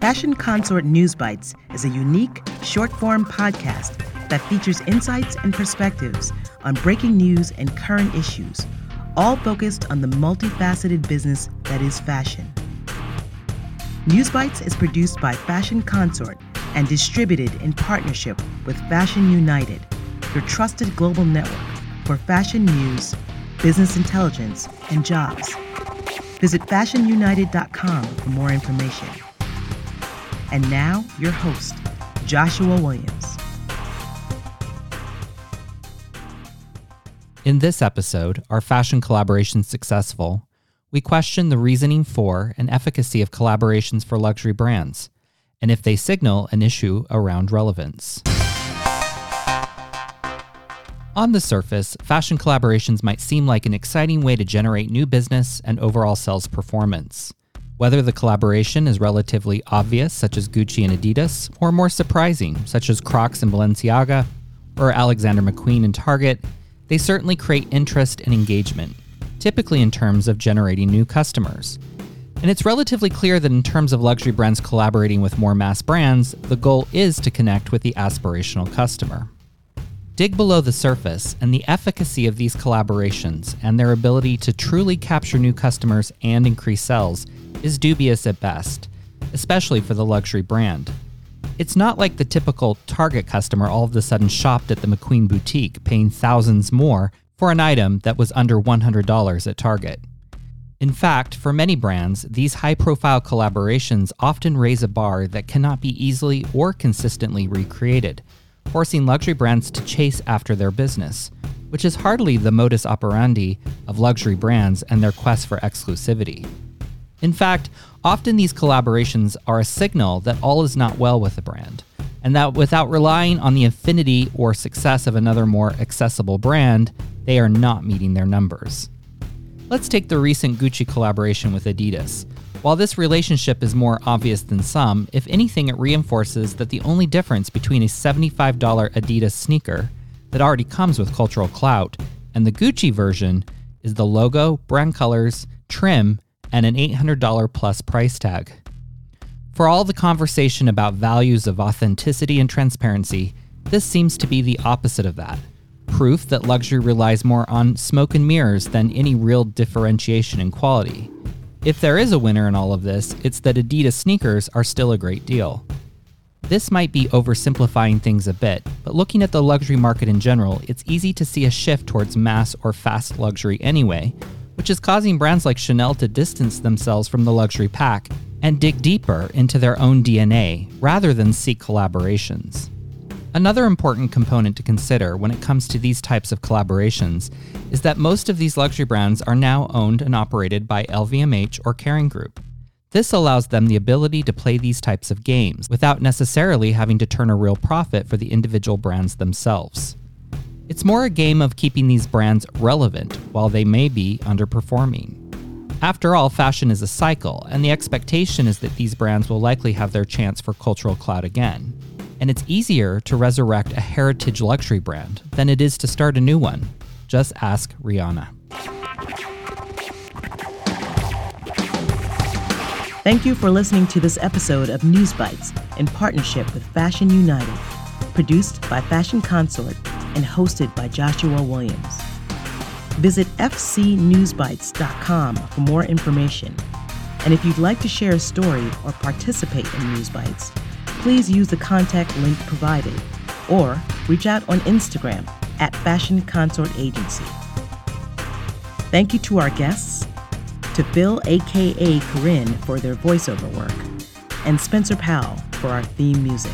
Fashion Consort News Bites is a unique, short form podcast that features insights and perspectives on breaking news and current issues, all focused on the multifaceted business that is fashion. News Bites is produced by Fashion Consort and distributed in partnership with Fashion United, your trusted global network for fashion news, business intelligence, and jobs. Visit fashionunited.com for more information. And now, your host, Joshua Williams. In this episode, Are Fashion Collaborations Successful? We question the reasoning for and efficacy of collaborations for luxury brands, and if they signal an issue around relevance. On the surface, fashion collaborations might seem like an exciting way to generate new business and overall sales performance. Whether the collaboration is relatively obvious, such as Gucci and Adidas, or more surprising, such as Crocs and Balenciaga, or Alexander McQueen and Target, they certainly create interest and engagement, typically in terms of generating new customers. And it's relatively clear that in terms of luxury brands collaborating with more mass brands, the goal is to connect with the aspirational customer. Dig below the surface, and the efficacy of these collaborations and their ability to truly capture new customers and increase sales is dubious at best, especially for the luxury brand. It's not like the typical Target customer all of a sudden shopped at the McQueen boutique, paying thousands more for an item that was under $100 at Target. In fact, for many brands, these high profile collaborations often raise a bar that cannot be easily or consistently recreated forcing luxury brands to chase after their business, which is hardly the modus operandi of luxury brands and their quest for exclusivity. In fact, often these collaborations are a signal that all is not well with the brand, and that without relying on the affinity or success of another more accessible brand, they are not meeting their numbers. Let's take the recent Gucci collaboration with Adidas, while this relationship is more obvious than some, if anything, it reinforces that the only difference between a $75 Adidas sneaker that already comes with cultural clout and the Gucci version is the logo, brand colors, trim, and an $800 plus price tag. For all the conversation about values of authenticity and transparency, this seems to be the opposite of that. Proof that luxury relies more on smoke and mirrors than any real differentiation in quality. If there is a winner in all of this, it's that Adidas sneakers are still a great deal. This might be oversimplifying things a bit, but looking at the luxury market in general, it's easy to see a shift towards mass or fast luxury anyway, which is causing brands like Chanel to distance themselves from the luxury pack and dig deeper into their own DNA rather than seek collaborations. Another important component to consider when it comes to these types of collaborations is that most of these luxury brands are now owned and operated by LVMH or Kering Group. This allows them the ability to play these types of games without necessarily having to turn a real profit for the individual brands themselves. It's more a game of keeping these brands relevant while they may be underperforming. After all, fashion is a cycle, and the expectation is that these brands will likely have their chance for cultural clout again and it's easier to resurrect a heritage luxury brand than it is to start a new one. Just ask Rihanna. Thank you for listening to this episode of News Bites in partnership with Fashion United, produced by Fashion Consort and hosted by Joshua Williams. Visit fcnewsbites.com for more information. And if you'd like to share a story or participate in News Bites, please use the contact link provided or reach out on Instagram at Fashion Consort Agency. Thank you to our guests, to Phil aka Corinne for their voiceover work, and Spencer Powell for our theme music.